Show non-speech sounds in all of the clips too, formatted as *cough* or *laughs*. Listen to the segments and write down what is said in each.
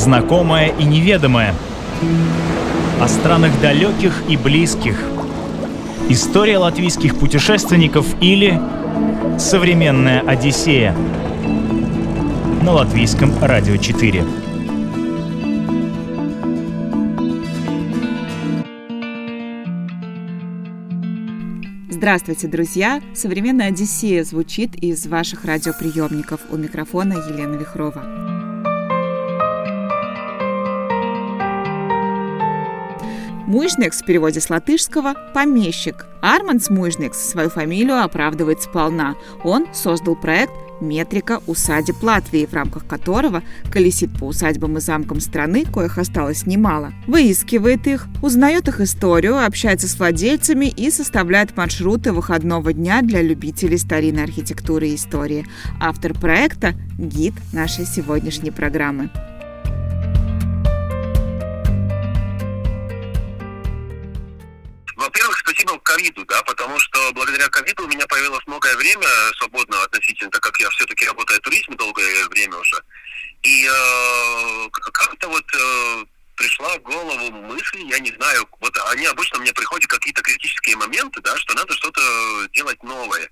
знакомое и неведомое. О странах далеких и близких. История латвийских путешественников или современная Одиссея. На латвийском радио 4. Здравствуйте, друзья! Современная Одиссея звучит из ваших радиоприемников. У микрофона Елена Вихрова. Муйжнекс в переводе с латышского «помещик». Арманс Муйжнекс свою фамилию оправдывает сполна. Он создал проект метрика усадеб Латвии, в рамках которого колесит по усадьбам и замкам страны, коих осталось немало. Выискивает их, узнает их историю, общается с владельцами и составляет маршруты выходного дня для любителей старинной архитектуры и истории. Автор проекта – гид нашей сегодняшней программы. Ковиду, да, потому что благодаря ковиду у меня появилось многое время свободного относительно, так как я все-таки работаю в туризме долгое время уже. И э, как-то вот э, пришла в голову мысль, я не знаю, вот они обычно мне приходят какие-то критические моменты, да, что надо что-то делать новое.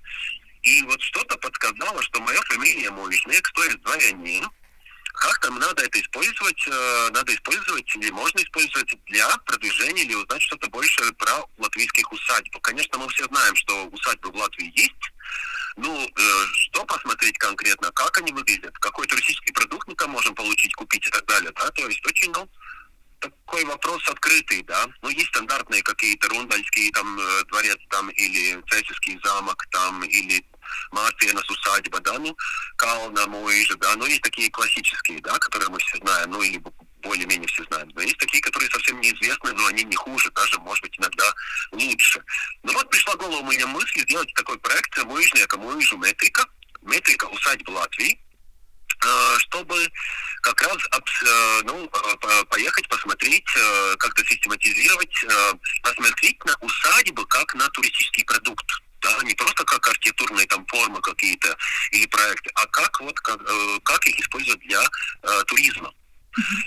И вот что-то подсказало, что моя фамилия Мовичнек, то есть дворянин, как там надо это использовать, э, надо использовать или можно использовать для продвижения или узнать что-то больше про латвийских усадьб. Конечно, мы все знаем, что усадьбы в Латвии есть, ну, э, что посмотреть конкретно, как они выглядят, какой туристический продукт мы там можем получить, купить и так далее, да, то есть очень, ну, такой вопрос открытый, да. Ну, есть стандартные какие-то рундальские там э, дворец там или Цесийский замок там или Мартинас усадьба, да, ну, Кална, Муижа, да, ну, есть такие классические, да, которые мы все знаем, ну, или более-менее все знаем. Но есть такие, которые совсем неизвестны, но они не хуже, даже, может быть, иногда лучше. Ну вот пришла в у меня мысль сделать такой проект «Муижная Муижу метрика», метрика усадьбы Латвии, э, чтобы как раз э, ну, э, поехать посмотреть, как-то систематизировать, посмотреть на усадьбы как на туристический продукт да, не просто как архитектурные там формы какие-то или проекты, а как вот как, э, как их использовать для э, туризма.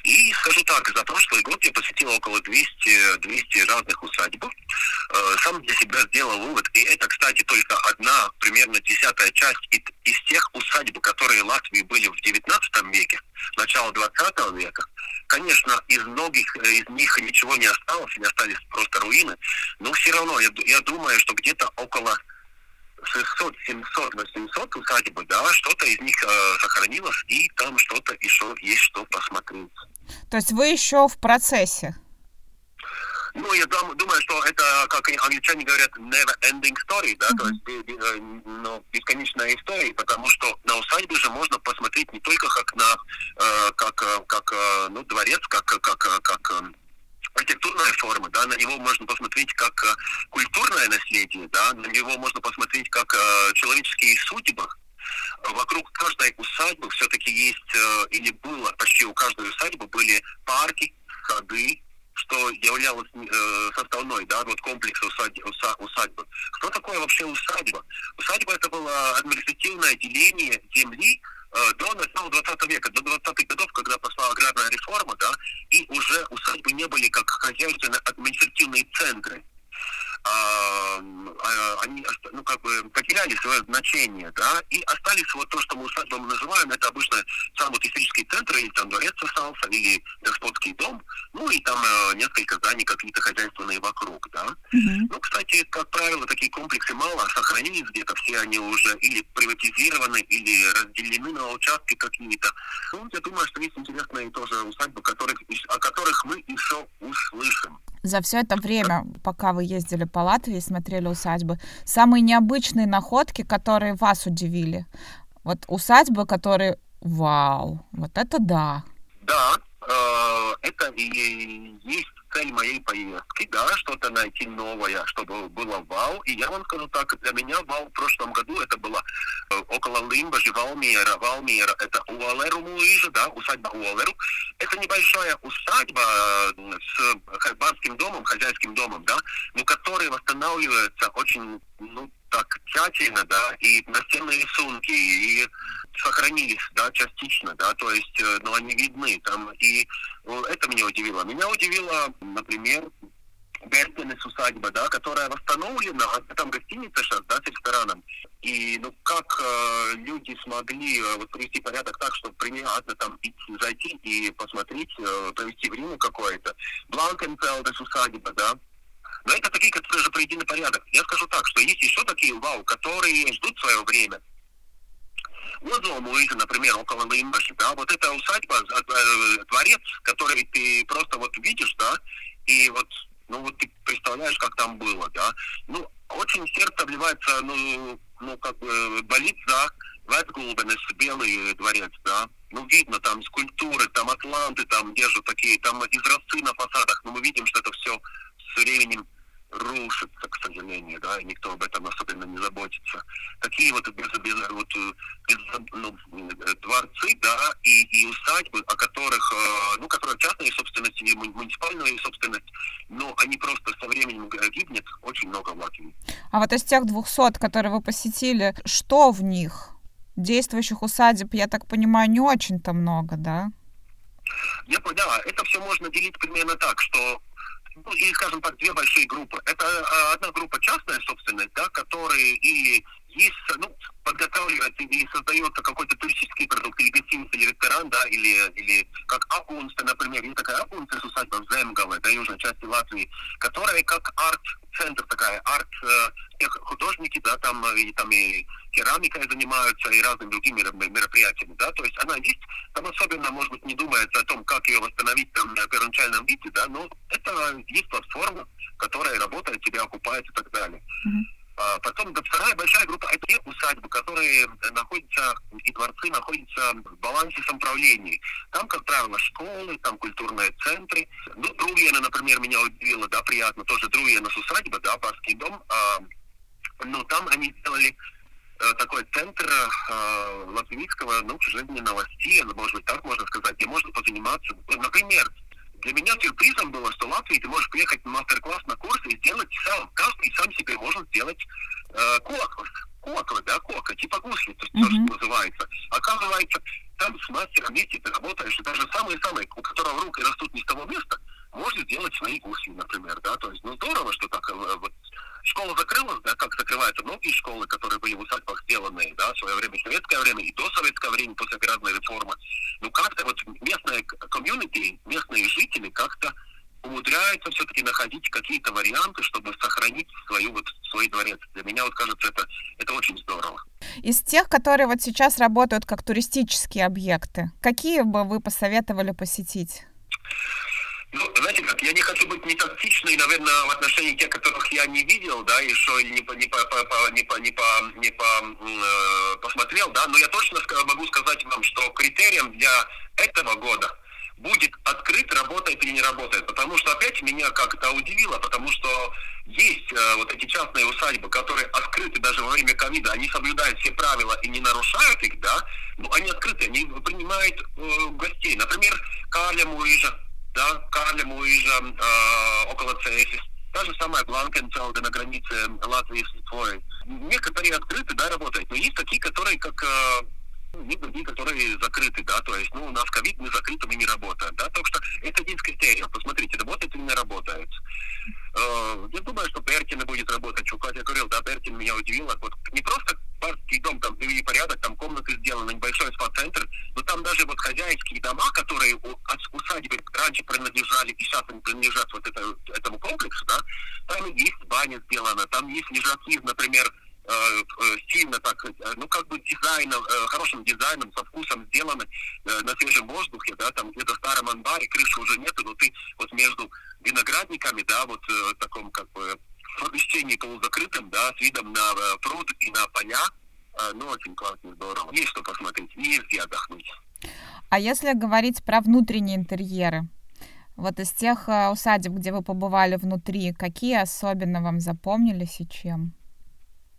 И скажу так, за прошлый год я посетил около 200, 200 разных усадеб. Э, сам для себя сделал вывод, и это, кстати, только одна, примерно десятая часть из тех усадеб, которые в Латвии были в 19 веке, начало 20 века. Конечно, из многих из них ничего не осталось, не остались просто руины, но все равно я, я думаю, что где-то около 600, 700, 800 усадьбы, да, что-то из них э, сохранилось, и там что-то еще есть что посмотреть. То есть вы еще в процессе? Ну, я дум, думаю, что это, как англичане говорят, never ending story, да, mm-hmm. то есть ну, бесконечная история, потому что на усадьбе же можно посмотреть не только как на, э, как, э, как, ну, дворец, как, как, как, архитектурная форма, да, на него можно посмотреть как э, культурное наследие, да, на него можно посмотреть как э, человеческие судьбы. Вокруг каждой усадьбы все-таки есть, э, или было, почти у каждой усадьбы были парки, сады, что являлось э, составной, да, вот комплекса усадьбы, усадьбы. Что такое вообще усадьба? Усадьба это было административное деление земли до начала 20 века, до 20-х годов, когда пошла аграрная реформа, да, и уже усадьбы не были как хозяйственные административные центры. А, а, они ну, как бы потеряли свое значение, да, и остались вот то, что мы усадьбами называем, это обычно сам вот исторический центр, или там дворец остался, или господский дом, ну и там э, несколько зданий какие-то хозяйственные вокруг, да. Mm-hmm. Ну, кстати, как правило, такие комплексы мало сохранились где-то, все они уже или приватизированы, или разделены на участки какие-то. Ну, я думаю, что есть интересные тоже усадьбы, которых, о которых мы еще услышим. За все это время, пока вы ездили по Латвии, смотрели усадьбы, самые необычные находки, которые вас удивили? Вот усадьбы, которые, вау, вот это да. Да, э, это и есть цель моей поездки, да, что-то найти новое, чтобы было вау. И я вам скажу так, для меня вау в прошлом году это было э, около Лимбажи, Валмиера, Валмиера, это Уалеру Муижа, да, усадьба Уалеру. Это небольшая усадьба э, с барским домом, хозяйским домом, да, но которая восстанавливается очень, ну, так тщательно, да, и настенные рисунки, и сохранились, да, частично, да, то есть, э, но они видны там, и это меня удивило. Меня удивило, например, Бертенес усадьба, да, которая восстановлена, а там гостиница сейчас, да, с рестораном. И ну как э, люди смогли э, вот привести порядок так, чтобы приятно там зайти и посмотреть, э, провести время какое-то. Бланкенфелдес усадьба, да, но это такие, которые уже приведены порядок. Я скажу так, что есть еще такие вау, которые ждут свое время. Возле Муиза, например, около Леймаши, да, вот эта усадьба, э, дворец, который ты просто вот видишь, да, и вот ну вот ты представляешь, как там было, да. Ну, очень сердце обливается, ну, ну как бы болит за Вайтгулбенес, Белый дворец, да. Ну, видно, там скульптуры, там атланты, там держат такие, там изразцы на фасадах, но мы видим, что это все с временем рушится, к сожалению, да, и никто об этом особенно не заботится. Такие вот, без, без, вот без, ну, дворцы, да, и, и усадьбы, о которых, э, ну, которые частная собственность и муниципальная собственность, но они просто со временем гибнет очень много в Латвии. А вот из тех двухсот, которые вы посетили, что в них? Действующих усадеб, я так понимаю, не очень-то много, да? Я, да, это все можно делить примерно так, что ну, и, скажем так, две большие группы. Это э, одна группа частная собственность, да, которые и есть, ну, подготавливается или создается какой-то туристический продукт, или гостиница, или ресторан, да, или, или как Апунста, например, есть такая Апунста усадьба в да, южной части Латвии, которая как арт-центр такая, арт, э, художники, да, там, и, там и керамикой занимаются, и разными другими мероприятиями, да, то есть она есть, там особенно, может быть, не думается о том, как ее восстановить там на первоначальном виде, да, но это есть платформа, которая работает, тебя окупает и так далее. Mm-hmm. А, потом вторая большая группа – это те усадьбы, которые находятся, и дворцы находятся в балансе самоуправлений. Там, как правило, школы, там культурные центры. Ну, Друвьена, например, меня удивило, да, приятно, тоже Друвьена с усадьба, да, Барский дом. А, но там они сделали э, такой центр э, латвийского, ну, жизненного стиля, может быть, так можно сказать, где можно позаниматься. Например, для меня сюрпризом было, что в Латвии ты можешь приехать на мастер-класс на курсы и сделать сам, каждый сам себе может сделать э, колокол, колокол, да, колокол, типа гусли, то, mm-hmm. что называется. Оказывается, там с мастером вместе ты работаешь, и даже самые-самые, у которого руки растут не с того места, можно сделать свои гусли, например, да, то есть, ну, здорово, что так, э, вот, школа закрылась, да, как закрываются многие школы, которые были в усадьбах сделаны, да, в свое время, в советское время и до советского времени, после аграрной реформы. Ну, как-то вот местные комьюнити, местные жители как-то умудряются все-таки находить какие-то варианты, чтобы сохранить свою вот свой дворец. Для меня вот кажется это это очень здорово. Из тех, которые вот сейчас работают как туристические объекты, какие бы вы посоветовали посетить? Я не хочу быть не тактичной, наверное, в отношении тех, которых я не видел, да, еще или не по, не по, по, по, не по, не по, не по э, посмотрел, да, но я точно могу сказать вам, что критерием для этого года будет открыт, работает или не работает. Потому что опять меня как-то удивило, потому что есть э, вот эти частные усадьбы, которые открыты даже во время ковида, они соблюдают все правила и не нарушают их, да, но они открыты, они принимают э, гостей. Например, Каля Муижа, да, Карлем Луижа, э, около Цесис. Та же самая Бланкенфелда на границе Латвии с Литвой. Некоторые открыты, да, работают, но есть такие, которые как э, есть другие, которые закрыты, да, то есть, ну, у нас ковид, мы закрыты, мы не работаем, да, так что это один из критериев, посмотрите, работает или не работает. Э, я думаю, что Беркина будет работать, что Катя говорил, да, Беркин меня удивил, вот не просто барский дом, там привели порядок, там комнаты сделаны, небольшой спа-центр, но там даже вот хозяйские дома, которые от усадьбы раньше принадлежали и сейчас они принадлежат вот это, этому комплексу, да, там есть баня сделана, там есть лежаки, например, сильно так, э, ну как бы дизайном, хорошим дизайном, со вкусом сделаны на свежем воздухе, да, там где-то в старом анбаре, крыши уже нету, но ты вот между виноградниками, да, вот в таком как бы помещении полузакрытом, да, с видом на пруд и на поля, ну очень классно, здорово. Есть что посмотреть, и где отдохнуть. А если говорить про внутренние интерьеры, вот из тех усадеб, где вы побывали внутри, какие особенно вам запомнились и чем?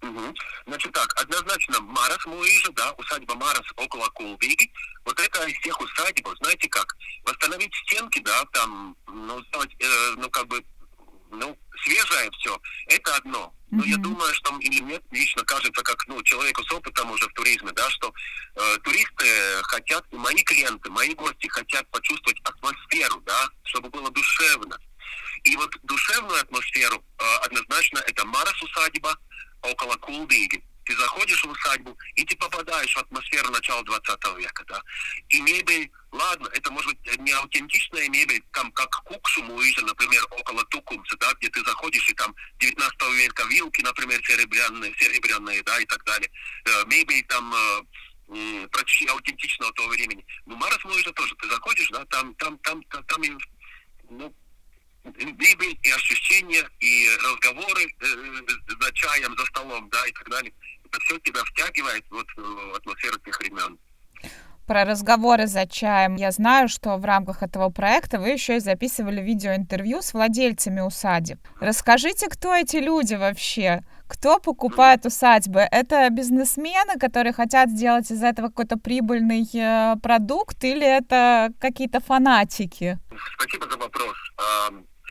Угу. Значит так, однозначно Марас Муижа, да, усадьба Марас около Кулвиги, вот это из всех усадеб, знаете как, восстановить стенки, да, там, ну, сделать, э, ну, как бы, ну, свежее все, это одно. Но mm-hmm. я думаю, что, или мне лично кажется, как ну, человеку с опытом уже в туризме, да, что э, туристы хотят, мои клиенты, мои гости хотят почувствовать атмосферу, да, чтобы было душевно. И вот душевную атмосферу э, однозначно это Марас усадьба около Кулдыги ты заходишь в усадьбу, и ты попадаешь в атмосферу начала 20 века, да. И мебель, ладно, это может быть не аутентичная мебель, там, как Куксумуижа, например, около Тукумца, да, где ты заходишь, и там 19 века вилки, например, серебряные, серебряные, да, и так далее. Э, мебель там э, почти аутентичного того времени. Ну, Марас Муижа тоже, ты заходишь, да, там, там, там, там, там ну, Библия и ощущения, и разговоры э, за чаем, за столом, да, и так далее. Это все тебя втягивает вот в атмосферу тех времен. Про разговоры за чаем. Я знаю, что в рамках этого проекта вы еще и записывали видеоинтервью с владельцами усадеб. Расскажите, кто эти люди вообще? Кто покупает усадьбы? Это бизнесмены, которые хотят сделать из этого какой-то прибыльный э, продукт, или это какие-то фанатики? Спасибо за вопрос.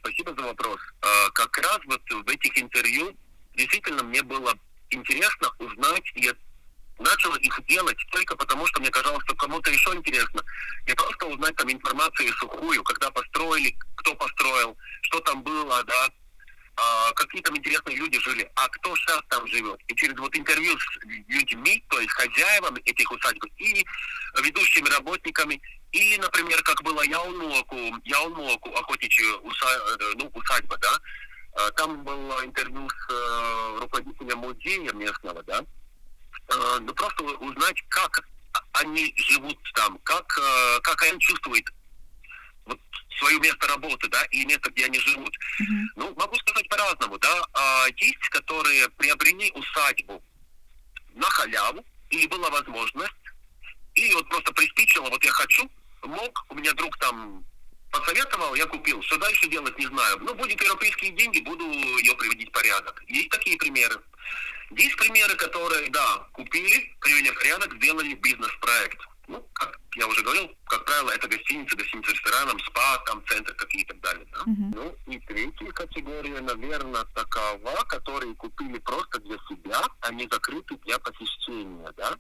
Спасибо за вопрос. А, как раз вот в этих интервью действительно мне было интересно узнать, я начал их делать только потому, что мне казалось, что кому-то еще интересно. Не просто узнать там информацию сухую, когда построили, кто построил, что там было, да, а, какие там интересные люди жили, а кто сейчас там живет. И через вот интервью с людьми, то есть хозяевами этих усадьб и ведущими работниками, и, например, как было Яунмоку, Яунмоку, охотничья уса, э, ну, усадьба, да, а, там было интервью с э, руководителем музея местного, да, ну, просто узнать, как они живут там, как, э, как они чувствуют вот свое место работы, да, и место, где они живут. Mm-hmm. Ну, могу сказать по-разному, да. А, есть, которые приобрели усадьбу на халяву, или была возможность, или вот просто приспичило, вот я хочу, мог, у меня друг там посоветовал, я купил. Что дальше делать, не знаю. Ну, будет европейские деньги, буду ее приводить в порядок. Есть такие примеры. Есть примеры, которые, да, купили, привели в порядок, сделали бизнес-проект. Ну, как я уже говорил, как правило, это гостиницы, гостиницы рестораном, спа, там центры какие и так далее. Да? Uh-huh. Ну, и третья категория, наверное, такова, которые купили просто для себя, а не закрыты для посещения, да.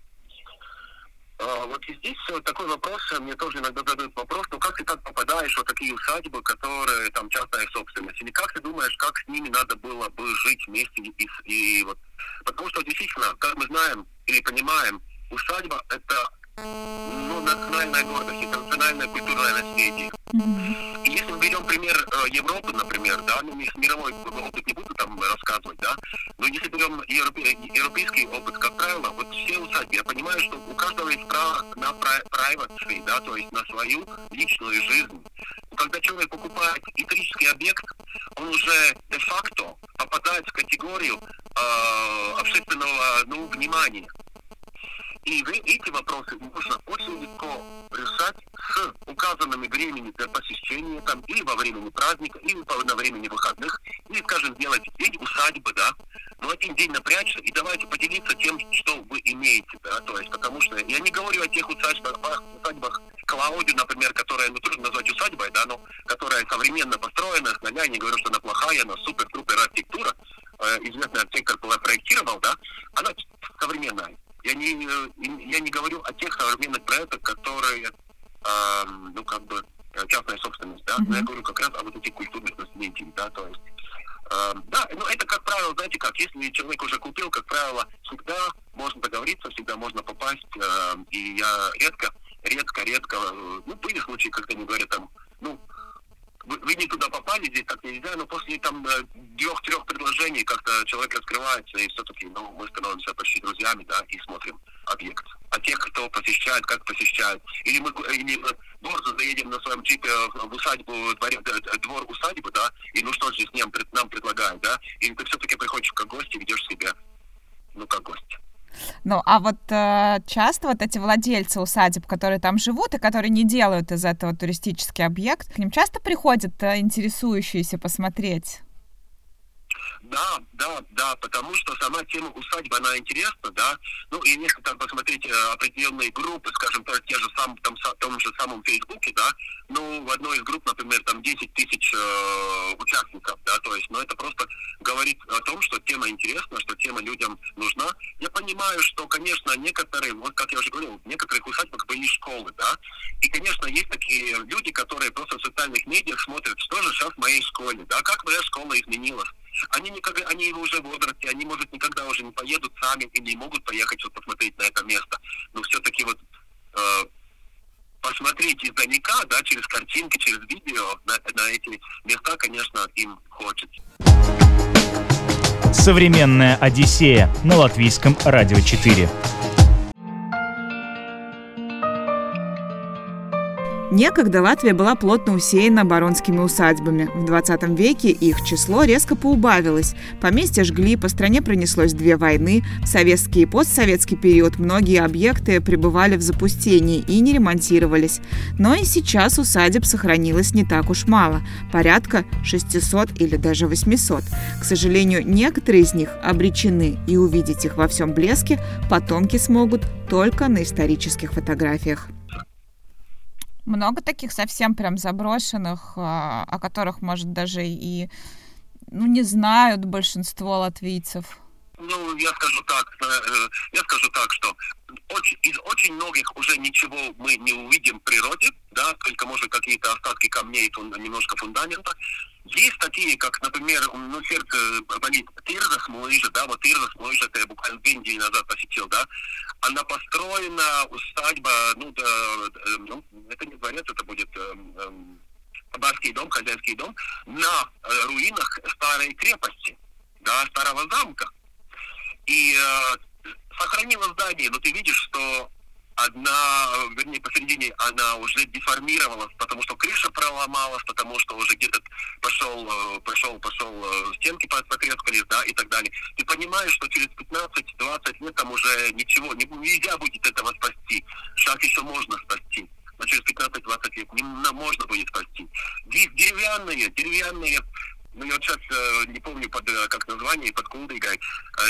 А, вот и здесь такой вопрос, мне тоже иногда задают вопрос, ну как ты так попадаешь в такие усадьбы, которые там частная собственность, или как ты думаешь, как с ними надо было бы жить вместе и, и вот, потому что действительно, как мы знаем или понимаем, усадьба это ну, национальная гордость, это национальное культурное наследие. И если мы берем пример э, Европы, например, да, ну, мировой опыт не буду там рассказывать, да, но если берем европе, европейский опыт, как правило, вот все усадьбы, я понимаю, что у каждого есть право на privacy, да, то есть на свою личную жизнь. Когда человек покупает исторический объект, он уже де-факто попадает в категорию э, общественного ну, внимания. И эти вопросы можно очень легко решать с указанными времени для посещения, там, или во времени праздника, или на времени выходных, или, скажем, делать день усадьбы, да, но один день напрячься и давайте поделиться тем, что вы имеете, да, то есть, потому что я не говорю о тех усадьбах, усадьбах Клауди, например, которая, ну, трудно назвать усадьбой, да, но которая современно построена, нуля, не говорю, что она плохая, но супер-трупер архитектура, э, известный архитектор проектировал, да, она современная. Я не, я не говорю о тех современных проектах, которые, э, ну, как бы, частная собственность, да, mm-hmm. но я говорю как раз о вот этих культурных наследиях, да, то есть, э, да, ну, это, как правило, знаете как, если человек уже купил, как правило, всегда можно договориться, всегда можно попасть, э, и я редко, редко, редко, ну, были случаи, когда мне говорят, там, не здесь так нельзя, но после там э, двух-трех предложений как-то человек раскрывается, и все-таки ну, мы становимся почти друзьями, да, и смотрим объект. А тех, кто посещает, как посещают. Или мы, или борзо заедем на своем джипе в усадьбу, дворе, двор усадьбы, да, и ну что же с ним нам предлагают, да, или ты все-таки приходишь как гость и ведешь себя, ну, как гость. Ну, а вот э, часто вот эти владельцы усадеб, которые там живут и которые не делают из этого туристический объект, к ним часто приходят э, интересующиеся посмотреть? Да, да, да, потому что сама тема усадьбы, она интересна, да. Ну, и если там посмотреть э, определенные группы, скажем, те же сам, там, том же самом Фейсбуке, да, ну, в одной из групп, например, там 10 тысяч э, участников, да, то есть, ну, это просто говорит о том, что тема интересна, что тема людям нужна. Я понимаю, что, конечно, некоторые, вот как я уже говорил, в некоторых усадьбах были школы, да, и, конечно, есть такие люди, которые просто в социальных медиах смотрят, что же сейчас в моей школе, да, как моя школа изменилась. Они никогда, они уже в возрасте, они, может, никогда уже не поедут сами и не могут поехать, чтобы посмотреть на это место. Но все-таки вот э, посмотреть издалека, да, через картинки, через видео на, на эти места, конечно, им хочется. Современная Одиссея на латвийском радио 4. Некогда Латвия была плотно усеяна баронскими усадьбами. В 20 веке их число резко поубавилось. Поместья жгли, по стране пронеслось две войны. В советский и постсоветский период многие объекты пребывали в запустении и не ремонтировались. Но и сейчас усадеб сохранилось не так уж мало. Порядка 600 или даже 800. К сожалению, некоторые из них обречены, и увидеть их во всем блеске потомки смогут только на исторических фотографиях. Много таких совсем прям заброшенных, а, о которых, может, даже и ну, не знают большинство латвийцев. Ну, я скажу так, э, я скажу так, что очень, из очень многих уже ничего мы не увидим в природе, да, только, может, какие-то остатки камней, немножко фундамента. Есть такие, как, например, ну, сердце болит Тирзас Муижа, да, вот Тирзас Муижа, это я буквально две недели назад посетил, да, она построена, усадьба, ну, да, ну это не дворец, это будет э, э, барский дом, хозяйский дом, на э, руинах старой крепости, да, старого замка. И э, сохранила здание, но ты видишь, что одна, вернее, посередине она уже деформировалась, потому что крыша проломалась, потому что уже где-то пошел, э, пошел, пошел, э, стенки потрескались, да, и так далее. Ты понимаешь, что через 15-20 лет там уже ничего, не, нельзя будет этого спасти. Шаг еще можно спасти. Но через 15-20 лет не, можно будет спасти. Деревянные, деревянные ну я вот сейчас э, не помню под как название, под Кулдыгой, э,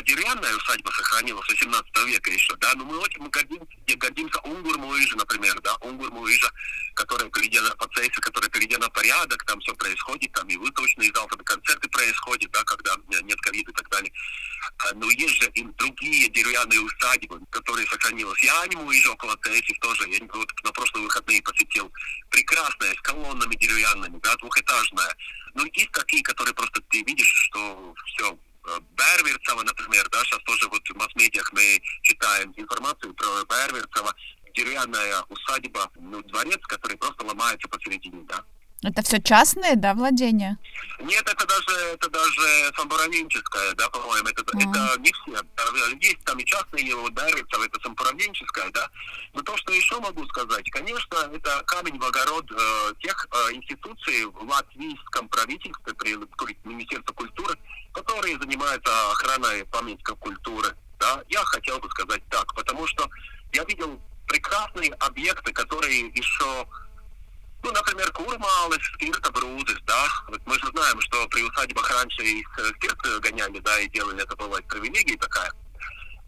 деревянная усадьба сохранилась 18 века еще, да, но мы очень мы гордимся, гордимся Унгур Муижа, например, да, Унгур Муижа, которая приведена процессы, которая приведена порядок, там все происходит, там и выставочные зал, там концерты происходят, да, когда нет ковида и так далее. А, но есть же и другие деревянные усадьбы, которые сохранились. Я не уезжал около этих тоже, я вот на прошлые выходные посетил. Прекрасная, с колоннами деревянными, да, двухэтажная. Но есть такие, которые просто ты видишь, что все, э, Берверцева, например, да, сейчас тоже вот в масс-медиах мы читаем информацию про Берверцева, деревянная усадьба, ну, дворец, который просто ломается посередине, да. Это все частные, да, владения? Нет, это даже это даже самоуправленческое, да, по-моему. Это, mm-hmm. это не все. Есть там и частные, вот, да, это самоуправленческое, да. Но то, что еще могу сказать, конечно, это камень в огород э, тех э, институций в латвийском правительстве, при, при Министерстве культуры, которые занимаются охраной памятников культуры. Да, я хотел бы сказать так, потому что я видел прекрасные объекты, которые еще ну, например, Курмалыш, Скирта, Брузис, да. Вот мы же знаем, что при усадьбах раньше их спирт гоняли, да, и делали это была привилегия такая.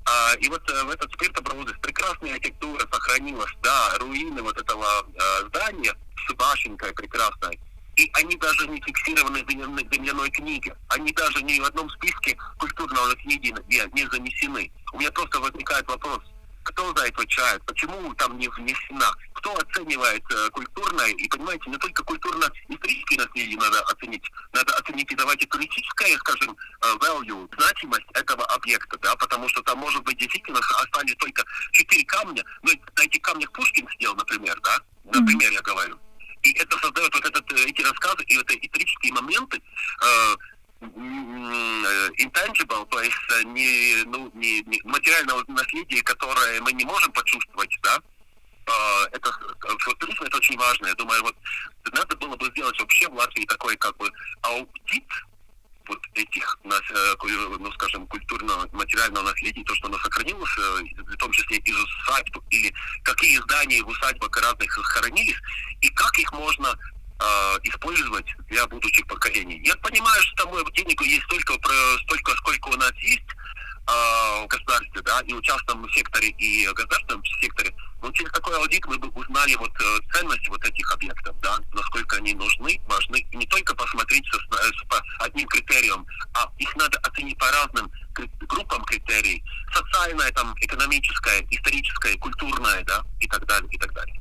А, и вот э, в этот спирт Брузис прекрасная архитектура сохранилась, да, руины вот этого э, здания с башенкой прекрасной. И они даже не фиксированы в земляной книге. Они даже ни в одном списке культурного книги не, не занесены. У меня просто возникает вопрос, кто за это отвечает, почему там не внесена, кто оценивает э, культурное, и понимаете, не только культурно-исторические наследие надо оценить, надо оценить и давайте туристическое, скажем, э, value, значимость этого объекта, да, потому что там может быть действительно остались только четыре камня, но на этих камнях Пушкин сделал, например, да, например, я говорю. И это создает эти рассказы и вот эти исторические моменты, э, intangible, то есть э, не, ну, не, не материального наследия, которое мы не можем почувствовать, да, а, это туризм это очень важно. Я думаю, вот надо было бы сделать вообще в Латвии такой как бы аудит вот этих, э, ну, скажем, культурного, материального наследия, то, что оно сохранилось, э, в том числе из усадьб, или какие здания в усадьбах разных сохранились, и как их можно э, использовать для будущих поколений. Я понимаю, что там денег есть столько, столько, сколько у нас есть э, в государстве, да, и в частном секторе, и в государственном секторе. Но через такой аудит мы бы узнали вот э, ценность вот этих объектов, да, насколько они нужны, важны. И не только посмотреть со, с, по одним критериям, а их надо оценить по разным группам критерий. Социальное, там, экономическое, историческое, культурное, да, и так далее, и так далее.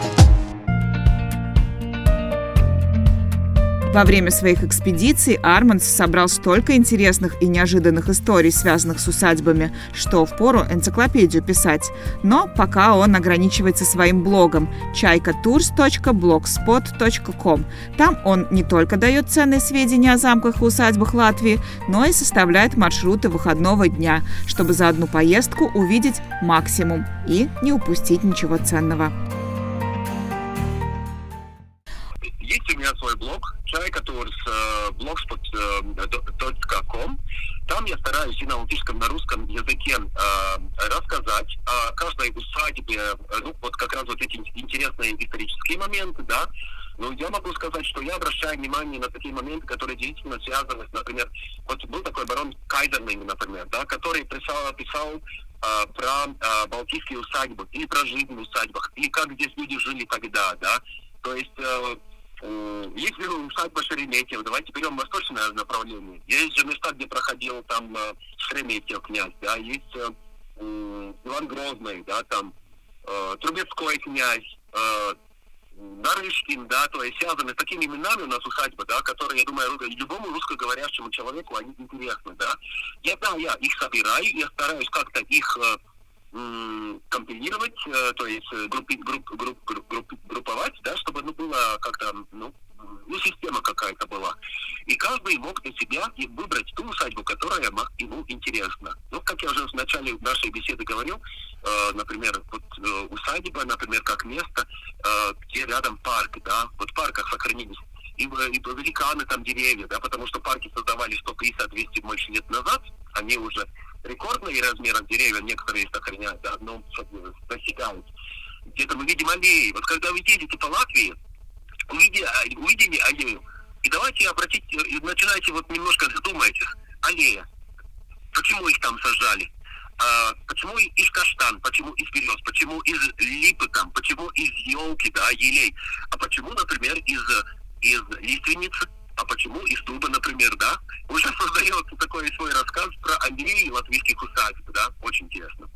Во время своих экспедиций Армандс собрал столько интересных и неожиданных историй, связанных с усадьбами, что впору энциклопедию писать. Но пока он ограничивается своим блогом чайкатурс.blogspot.com. Там он не только дает ценные сведения о замках и усадьбах Латвии, но и составляет маршруты выходного дня, чтобы за одну поездку увидеть максимум и не упустить ничего ценного. Блог, Чайкатурс, blogspot.com. Там я стараюсь и на латышском, на русском языке э, рассказать о каждой усадьбе, э, ну, вот как раз вот эти интересные исторические моменты, да, но я могу сказать, что я обращаю внимание на такие моменты, которые действительно связаны, например, вот был такой барон Кайдернинг, например, да, который писал, писал э, про э, балтийские усадьбы, или про жизнь в усадьбах, или как здесь люди жили тогда, да, то есть э, есть усадьба Шереметьево, давайте берем восточное направление. Есть же места, где проходил там э, Шереметьев князь, да, есть э, Иван Грозный, да, там э, Трубецкой князь, э, Нарышкин, да, то есть связаны с такими именами у нас усадьба, да, которые, я думаю, любому русскоговорящему человеку они интересны, да. Я, да, я их собираю, я стараюсь как-то их э, компилировать, э, то есть э, группи, групп, групп, групп, групп, групповать, да, чтобы ну, было как-то, ну, ну, система какая-то была. И каждый мог для себя выбрать ту усадьбу, которая ему интересна. Ну, как я уже в начале нашей беседы говорил, э, например, вот э, усадьба, например, как место, э, где рядом парк, да, вот в парках сохранились и, и великаны там деревья, да, потому что парки создавались 150-200 больше лет назад, они уже рекордные размером деревья, некоторые сохраняют, да, но достигают. Где-то мы видим аллеи. Вот когда вы едете по Латвии, увидели, увидели аллею, и давайте обратить, начинайте вот немножко задумайтесь. Аллея. Почему их там сажали? А, почему из каштан, почему из берез, почему из липы там, почему из елки, да, елей, а почему, например, из, из лиственницы, а почему из дуба, например, да? Уже создается такой свой рассказ про Андрея и латвийских усадеб, да? Очень интересно.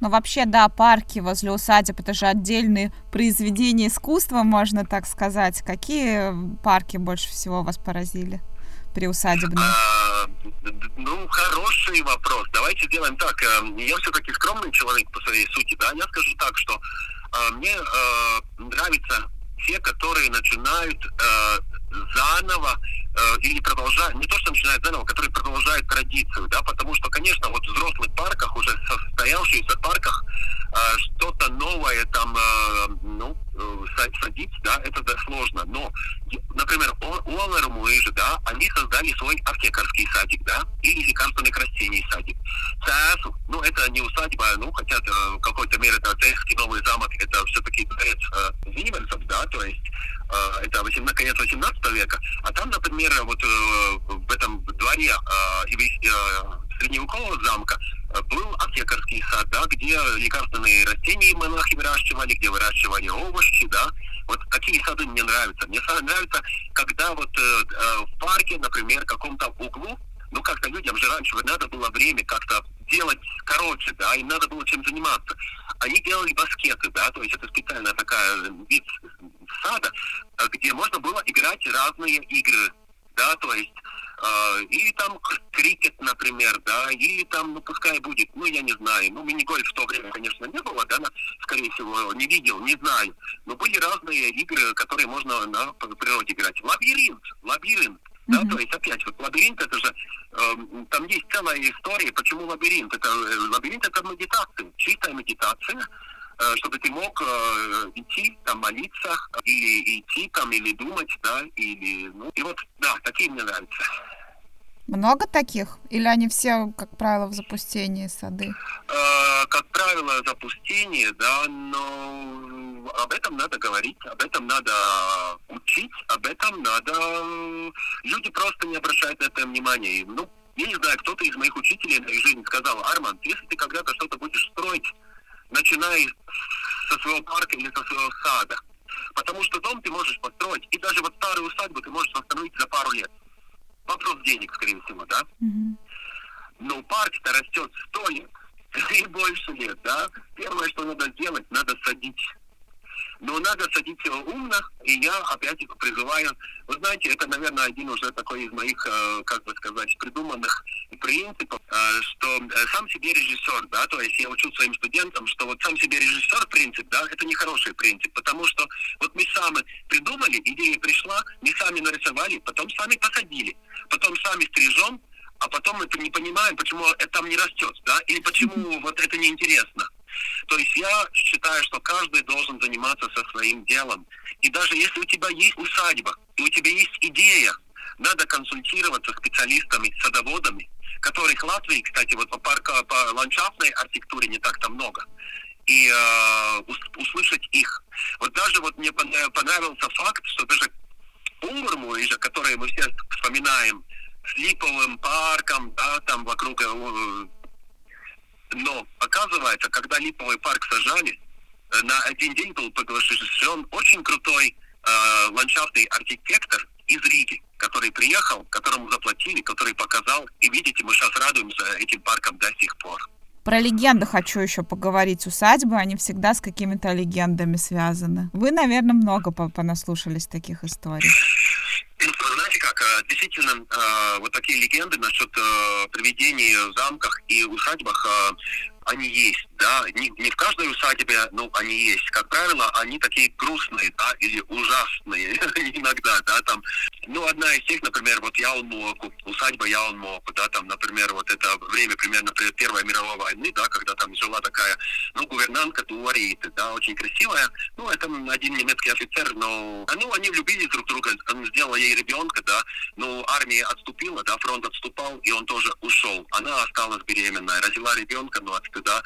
Ну, вообще, да, парки возле усадеб, это же отдельные произведения искусства, можно так сказать. Какие парки больше всего вас поразили приусадебные? А, ну, хороший вопрос. Давайте сделаем так. Э, я все-таки скромный человек по своей сути, да. Я скажу так, что э, мне э, нравится те, которые начинают э, заново э, или продолжают, не то, что начинают заново, которые продолжают традицию, да, потому что, конечно, вот в взрослых парках, уже состоявшихся парках, э, что-то новое там, э, ну, э, садить, да, это да, сложно, но, например, у Алармуэжи, да, они создали свой аптекарский садик, да, или лекарственных растений садик. ЦАСу, ну, это не усадьба, ну, хотя в какой-то мере это Цейский новый замок, это все-таки дворец э, Зимерцев, да, то есть э, это 18, конец 18 века, а там, например, вот э, в этом дворе э, средневекового замка был аптекарский сад, да, где лекарственные растения монахи выращивали, где выращивали овощи, да. Вот такие сады мне нравятся. Мне нравится, когда вот в парке, например, в каком-то углу ну, как-то людям же раньше надо было время как-то делать короче, да, им надо было чем заниматься. Они делали баскеты, да, то есть это специальная такая вид сада, где можно было играть разные игры, да, то есть э, или там крикет, например, да, или там, ну, пускай будет, ну, я не знаю, ну, мини-гольф в то время, конечно, не было, да, но, скорее всего, не видел, не знаю, но были разные игры, которые можно на природе играть. Лабиринт, лабиринт, да, mm-hmm. то есть опять вот лабиринт это же э, там есть целая история, почему лабиринт. Это э, лабиринт это медитация, чистая медитация, э, чтобы ты мог э, идти там молиться или идти там или думать, да, или ну и вот да, такие мне нравятся. Много таких? Или они все, как правило, в запустении сады? Э, как правило, запустение, да, но об этом надо говорить, об этом надо учить, об этом надо... Люди просто не обращают на это внимания. Ну, я не знаю, кто-то из моих учителей на их жизни сказал, Арман, если ты когда-то что-то будешь строить, начинай со своего парка или со своего сада. Потому что дом ты можешь построить, и даже вот старую усадьбу ты можешь восстановить за пару лет. Вопрос денег, скорее всего, да? Mm-hmm. Но парк-то растет сто лет *laughs* и больше лет, да? Первое, что надо сделать, надо садить но надо садиться умно, и я опять призываю, вы знаете, это, наверное, один уже такой из моих, э, как бы сказать, придуманных принципов, э, что э, сам себе режиссер, да, то есть я учу своим студентам, что вот сам себе режиссер принцип, да, это не хороший принцип, потому что вот мы сами придумали, идея пришла, мы сами нарисовали, потом сами посадили, потом сами стрижем, а потом мы не понимаем, почему это там не растет, да, или почему вот это неинтересно. То есть я считаю, что каждый должен заниматься со своим делом. И даже если у тебя есть усадьба, и у тебя есть идея, надо консультироваться с специалистами, садоводами, которых в Латвии, кстати, вот по, парка, по ландшафтной архитектуре не так-то много и э, услышать их. Вот даже вот мне понравился факт, что даже Унгурму, который мы все вспоминаем, липовым парком, да, там вокруг э, но оказывается, когда Липовый парк сажали, э, на один день был приглашен очень крутой э, ландшафтный архитектор из Риги, который приехал, которому заплатили, который показал. И видите, мы сейчас радуемся этим парком до сих пор. Про легенды хочу еще поговорить. Усадьбы, они всегда с какими-то легендами связаны. Вы, наверное, много понаслушались таких историй. Знаете как, э, действительно, э, вот такие легенды насчет э, привидений в замках и усадьбах, они есть, да, не, не в каждой усадьбе, но они есть. Как правило, они такие грустные, да, или ужасные *laughs* иногда, да, там. Ну, одна из них, например, вот Яунмоку, усадьба Яунмоку, да, там, например, вот это время примерно Первой мировой войны, да, когда там жила такая, ну, гувернантка Туариты, да, очень красивая. Ну, это один немецкий офицер, но, ну, они влюбились друг друга, он сделал ей ребенка, да, ну, армия отступила, да, фронт отступал, и он тоже ушел. Она осталась беременная, родила ребенка, но от стыда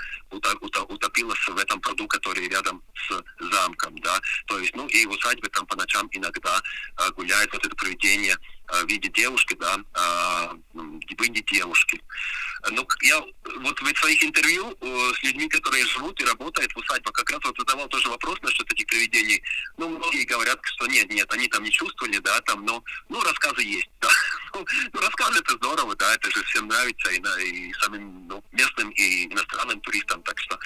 утопилась в этом пруду, который рядом с замком, да, то есть, ну, и в усадьбе там по ночам иногда э, гуляет вот это привидение э, в виде девушки, да, э, в виде девушки. Ну, я вот в своих интервью э, с людьми, которые живут и работают в усадьбах, как раз вот задавал тоже вопрос насчет этих привидений. Ну, многие говорят, что нет, нет, они там не чувствовали, да, там, но, ну, рассказы есть, да. *laughs* Ну, ну, рассказы это здорово, да, это же всем нравится, и, и самим ну, местным, и иностранным туристам, так что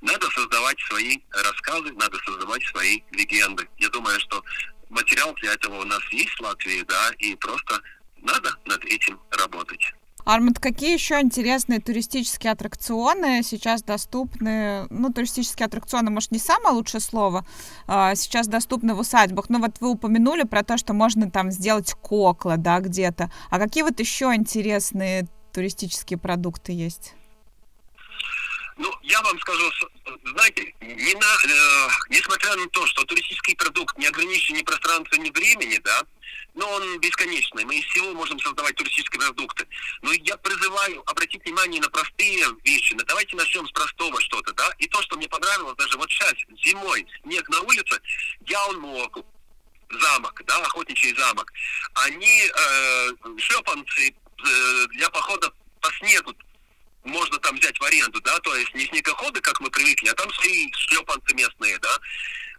надо создавать свои рассказы, надо создавать свои легенды. Я думаю, что материал для этого у нас есть в Латвии, да, и просто надо над этим работать. Арманд, какие еще интересные туристические аттракционы сейчас доступны? Ну, туристические аттракционы, может, не самое лучшее слово, а, сейчас доступны в усадьбах. Но вот вы упомянули про то, что можно там сделать кокла, да, где-то. А какие вот еще интересные туристические продукты есть? Ну, я вам скажу, знаете, не на, э, несмотря на то, что туристический продукт не ограничен ни пространством, ни времени, да, но он бесконечный. Мы из всего можем создавать туристические продукты. Но я призываю обратить внимание на простые вещи. Ну, давайте начнем с простого что-то, да. И то, что мне понравилось, даже вот сейчас, зимой, снег на улице, Яунмоку, замок, да, охотничий замок, они э, шлепанцы э, для похода по снегу можно там взять в аренду, да, то есть не снегоходы, как мы привыкли, а там свои шлепанцы местные, да.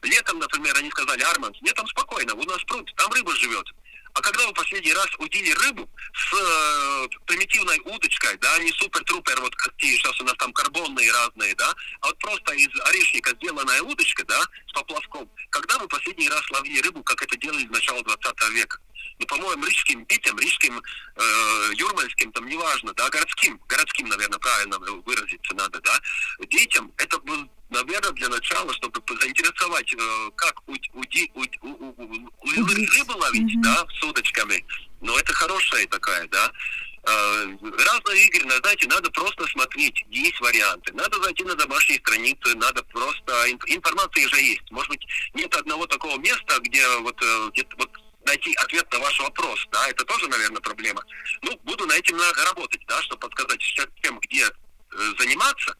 Летом, например, они сказали, Арман, нет, там спокойно, у нас пруд, там рыба живет. А когда вы последний раз удили рыбу с э, примитивной удочкой, да, не супер-трупер, вот какие сейчас у нас там карбонные разные, да, а вот просто из орешника сделанная удочка, да, с поплавком. Когда вы последний раз ловили рыбу, как это делали в начале 20 века? ну, по-моему, рижским детям, рижским, э, юрмальским, там, неважно, да, городским, городским, наверное, правильно выразиться надо, да, детям это был, наверное, для начала, чтобы заинтересовать, э, как у, у, у, у, у, рыбы ловить, да, с удочками, но это хорошая такая, да, э, разные игры, знаете, надо просто смотреть, есть варианты. Надо зайти на домашние страницы, надо просто... Информация же есть. Может быть, нет одного такого места, где вот, э, где вот найти ответ на ваш вопрос, да, это тоже, наверное, проблема. Ну, буду на этим работать, да, чтобы подсказать тем, где э, заниматься.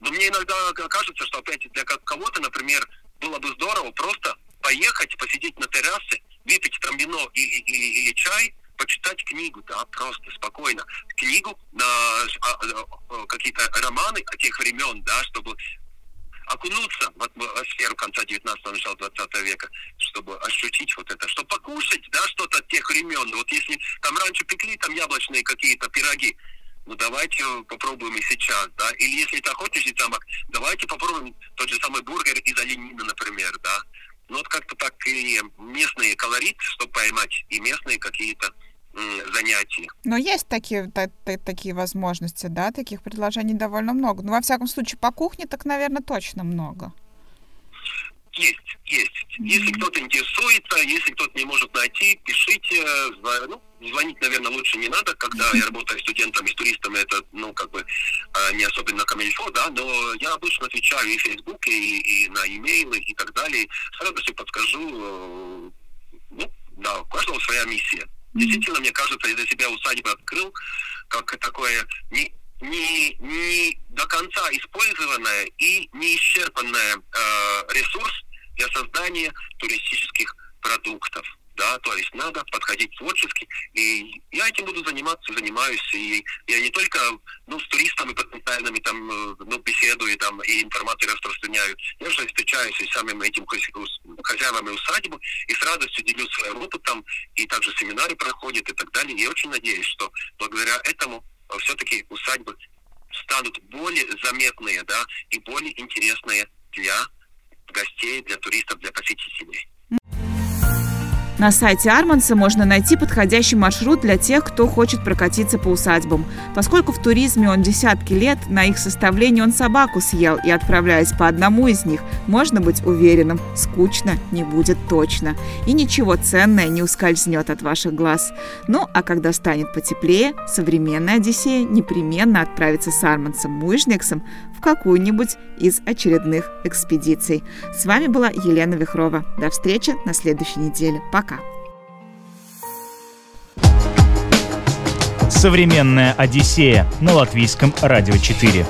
Но мне иногда кажется, что опять для кого-то, например, было бы здорово просто поехать, посидеть на террасе, выпить там вино или, или, или чай, почитать книгу, да, просто спокойно. Книгу на а, а, какие-то романы о тех времен, да, чтобы окунуться в атмосферу конца 19-го, начала 20 века, чтобы ощутить вот это, чтобы покушать, да, что-то от тех времен. Вот если там раньше пекли там яблочные какие-то пироги, ну давайте попробуем и сейчас, да. Или если это охотничий замок, давайте попробуем тот же самый бургер из оленины. Ну вот как-то так и местный колорит, чтобы поймать, и местные какие-то занятий. Но есть такие, та, та, такие возможности, да, таких предложений довольно много. Ну, во всяком случае, по кухне так, наверное, точно много. Есть, есть. Mm-hmm. Если кто-то интересуется, если кто-то не может найти, пишите. Ну, звонить, наверное, лучше не надо, когда я работаю студентами, с туристами, это, ну, как бы, а, не особенно камильфо, да, но я обычно отвечаю и в Фейсбуке, и, и на имейлы, и так далее. С радостью подскажу, э, ну, да, у каждого своя миссия. Действительно, мне кажется, я для себя усадьбы открыл, как такое не, не, не до конца использованное и не исчерпанное э, ресурс для создания туристических продуктов. Да, то есть надо подходить творчески, и я этим буду заниматься, занимаюсь, и я не только ну, с туристами потенциальными там, э, ну, беседую там, и информацию распространяю, я же встречаюсь и с самим этим хозяевами усадьбы, и с радостью делюсь своим опытом, и также семинары проходят и так далее, и очень надеюсь, что благодаря этому э, все-таки усадьбы станут более заметные, да, и более интересные для гостей, для туристов, для посетителей. На сайте Арманса можно найти подходящий маршрут для тех, кто хочет прокатиться по усадьбам. Поскольку в туризме он десятки лет, на их составление он собаку съел, и отправляясь по одному из них, можно быть уверенным, скучно не будет точно. И ничего ценное не ускользнет от ваших глаз. Ну, а когда станет потеплее, современная Одиссея непременно отправится с Армансом Муижниксом в какую-нибудь из очередных экспедиций. С вами была Елена Вихрова. До встречи на следующей неделе. Пока. Современная Одиссея на латвийском радио 4.